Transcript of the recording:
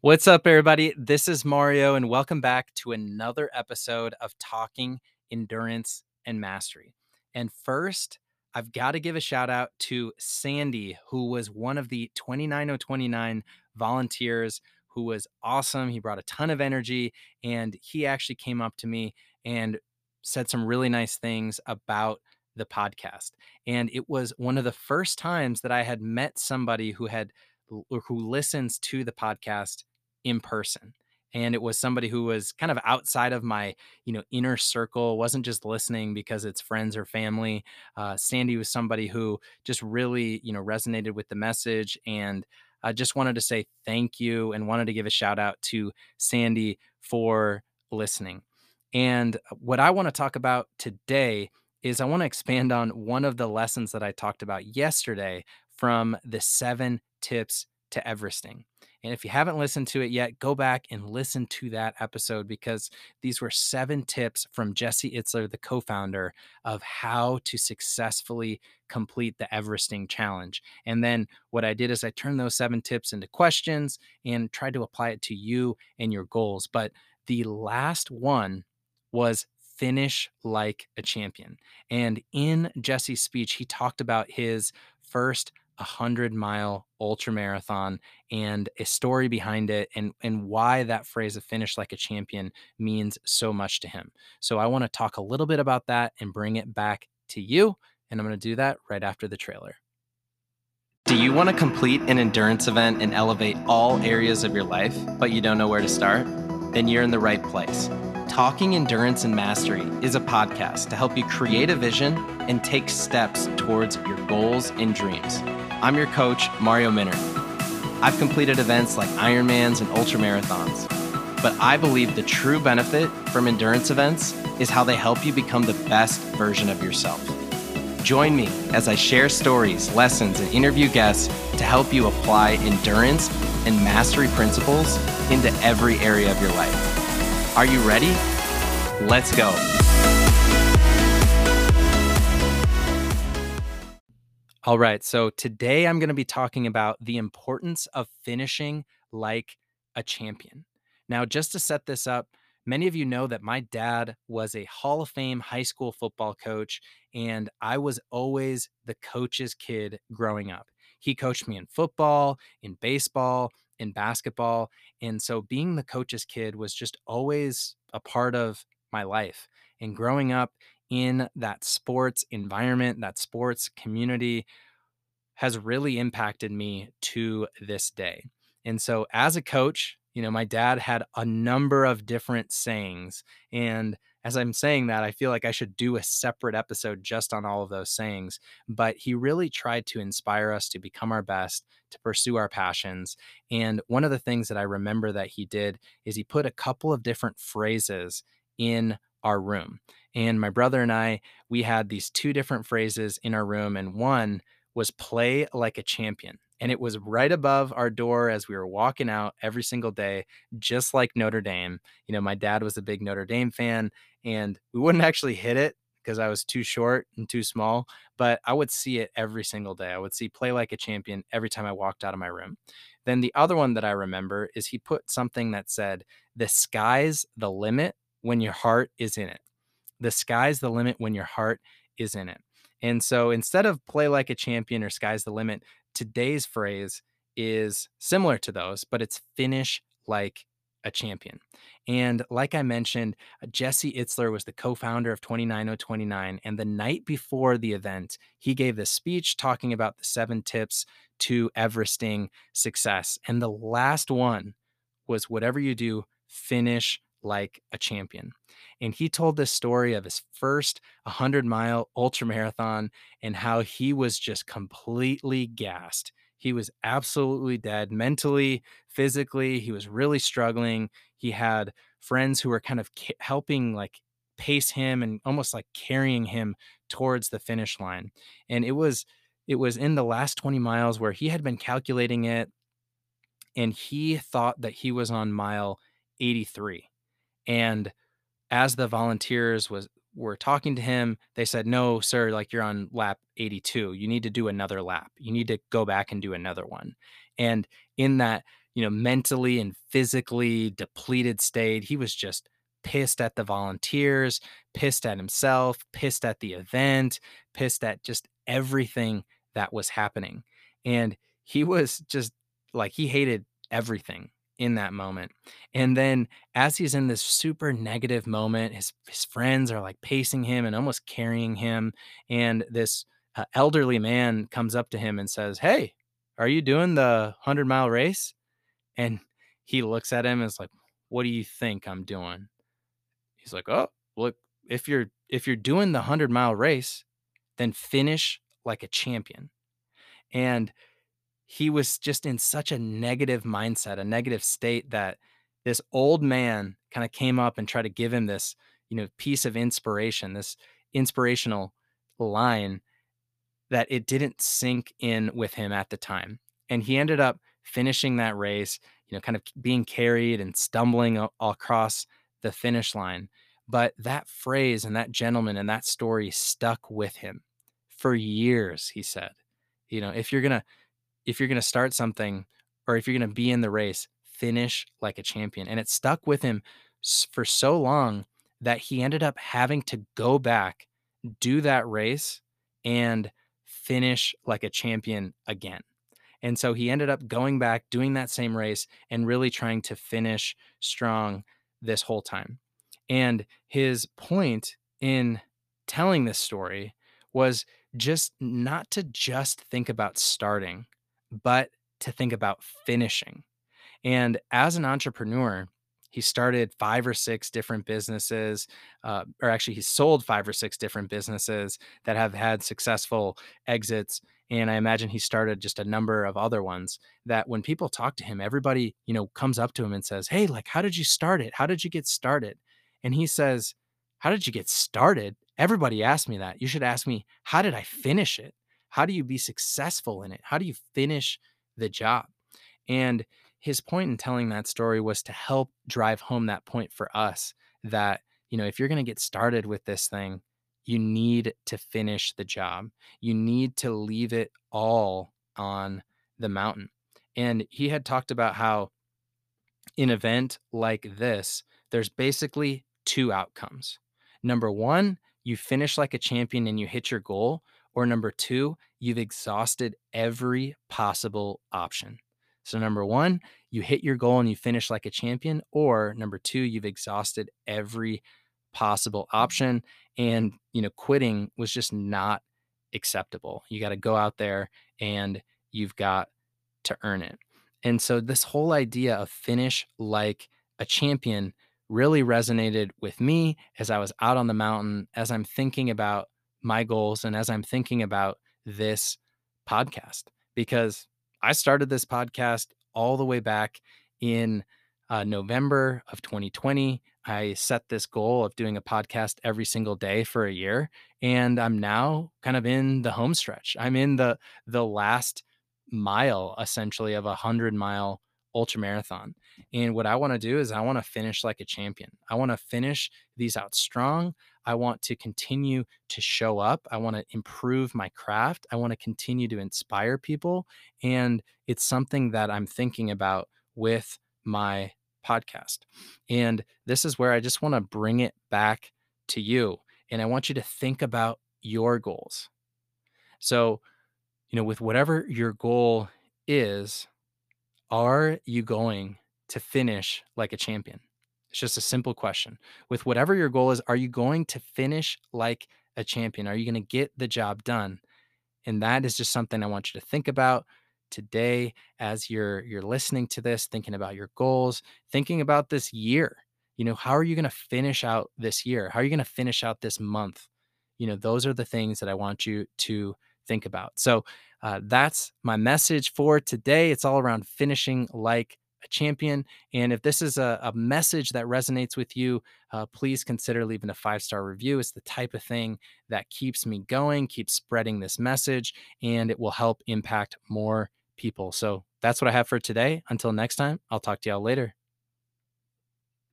What's up, everybody? This is Mario, and welcome back to another episode of Talking Endurance and Mastery. And first, I've got to give a shout out to Sandy, who was one of the 29029 volunteers who was awesome. He brought a ton of energy, and he actually came up to me and said some really nice things about the podcast. And it was one of the first times that I had met somebody who had who listens to the podcast in person and it was somebody who was kind of outside of my you know inner circle wasn't just listening because it's friends or family uh, sandy was somebody who just really you know resonated with the message and i just wanted to say thank you and wanted to give a shout out to sandy for listening and what i want to talk about today is i want to expand on one of the lessons that i talked about yesterday from the seven tips to everesting and if you haven't listened to it yet, go back and listen to that episode because these were seven tips from Jesse Itzler, the co founder, of how to successfully complete the Everesting challenge. And then what I did is I turned those seven tips into questions and tried to apply it to you and your goals. But the last one was finish like a champion. And in Jesse's speech, he talked about his first a hundred mile ultra marathon and a story behind it and and why that phrase of finish like a champion means so much to him. So I want to talk a little bit about that and bring it back to you and I'm going to do that right after the trailer. Do you want to complete an endurance event and elevate all areas of your life, but you don't know where to start? Then you're in the right place. Talking Endurance and Mastery is a podcast to help you create a vision and take steps towards your goals and dreams. I'm your coach, Mario Minner. I've completed events like Ironmans and ultramarathons, but I believe the true benefit from endurance events is how they help you become the best version of yourself. Join me as I share stories, lessons, and interview guests to help you apply endurance and mastery principles into every area of your life. Are you ready? Let's go. All right. So today I'm going to be talking about the importance of finishing like a champion. Now, just to set this up, many of you know that my dad was a Hall of Fame high school football coach, and I was always the coach's kid growing up. He coached me in football, in baseball, in basketball. And so being the coach's kid was just always a part of my life. And growing up in that sports environment, that sports community has really impacted me to this day. And so as a coach, you know, my dad had a number of different sayings. And as I'm saying that, I feel like I should do a separate episode just on all of those sayings. But he really tried to inspire us to become our best, to pursue our passions. And one of the things that I remember that he did is he put a couple of different phrases in our room. And my brother and I, we had these two different phrases in our room. And one was play like a champion and it was right above our door as we were walking out every single day, just like Notre Dame. You know, my dad was a big Notre Dame fan, and we wouldn't actually hit it because I was too short and too small, but I would see it every single day. I would see play like a champion every time I walked out of my room. Then the other one that I remember is he put something that said, The sky's the limit when your heart is in it. The sky's the limit when your heart is in it. And so instead of play like a champion or sky's the limit, today's phrase is similar to those, but it's finish like a champion. And like I mentioned, uh, Jesse Itzler was the co founder of 29029. And the night before the event, he gave this speech talking about the seven tips to Everesting success. And the last one was whatever you do, finish like a champion. And he told this story of his first 100 mile ultra marathon and how he was just completely gassed. He was absolutely dead mentally, physically. He was really struggling. He had friends who were kind of helping, like, pace him and almost like carrying him towards the finish line. And it was, it was in the last 20 miles where he had been calculating it and he thought that he was on mile 83 and as the volunteers was were talking to him, they said, "No, sir, like you're on lap 82. You need to do another lap. You need to go back and do another one." And in that, you know, mentally and physically depleted state. He was just pissed at the volunteers, pissed at himself, pissed at the event, pissed at just everything that was happening. And he was just like, he hated everything in that moment. And then as he's in this super negative moment, his his friends are like pacing him and almost carrying him and this uh, elderly man comes up to him and says, "Hey, are you doing the 100-mile race?" And he looks at him and is like, "What do you think I'm doing?" He's like, "Oh, look, if you're if you're doing the 100-mile race, then finish like a champion." And he was just in such a negative mindset, a negative state that this old man kind of came up and tried to give him this, you know, piece of inspiration, this inspirational line that it didn't sink in with him at the time. And he ended up finishing that race, you know, kind of being carried and stumbling across the finish line. But that phrase and that gentleman and that story stuck with him for years, he said. You know, if you're going to if you're going to start something or if you're going to be in the race, finish like a champion. And it stuck with him for so long that he ended up having to go back, do that race, and finish like a champion again. And so he ended up going back, doing that same race, and really trying to finish strong this whole time. And his point in telling this story was just not to just think about starting, but to think about finishing. And as an entrepreneur, he started five or six different businesses, uh, or actually, he sold five or six different businesses that have had successful exits. And I imagine he started just a number of other ones that when people talk to him, everybody, you know, comes up to him and says, Hey, like, how did you start it? How did you get started? And he says, How did you get started? Everybody asked me that. You should ask me, How did I finish it? How do you be successful in it? How do you finish the job? And his point in telling that story was to help drive home that point for us that, you know, if you're going to get started with this thing, you need to finish the job. You need to leave it all on the mountain. And he had talked about how in an event like this, there's basically two outcomes. Number one, you finish like a champion and you hit your goal. Or number two, you've exhausted every possible option. So, number one, you hit your goal and you finish like a champion. Or number two, you've exhausted every possible option. And, you know, quitting was just not acceptable. You got to go out there and you've got to earn it. And so, this whole idea of finish like a champion really resonated with me as I was out on the mountain, as I'm thinking about my goals and as I'm thinking about this podcast because I started this podcast all the way back in uh, November of 2020. I set this goal of doing a podcast every single day for a year, and I'm now kind of in the home stretch. I'm in the the last mile essentially of a hundred mile ultra marathon. And what I want to do is I want to finish like a champion. I want to finish these out strong. I want to continue to show up. I want to improve my craft. I want to continue to inspire people. And it's something that I'm thinking about with my podcast. And this is where I just want to bring it back to you. And I want you to think about your goals. So, you know, with whatever your goal is, are you going to finish like a champion? It's just a simple question. With whatever your goal is, are you going to finish like a champion? Are you going to get the job done? And that is just something I want you to think about today as you're you're listening to this, thinking about your goals, thinking about this year. You know, how are you going to finish out this year? How are you going to finish out this month? You know, those are the things that I want you to think about. So, uh, that's my message for today. It's all around finishing like a champion. And if this is a, a message that resonates with you, uh, please consider leaving a five star review. It's the type of thing that keeps me going, keeps spreading this message, and it will help impact more people. So that's what I have for today. Until next time, I'll talk to y'all later.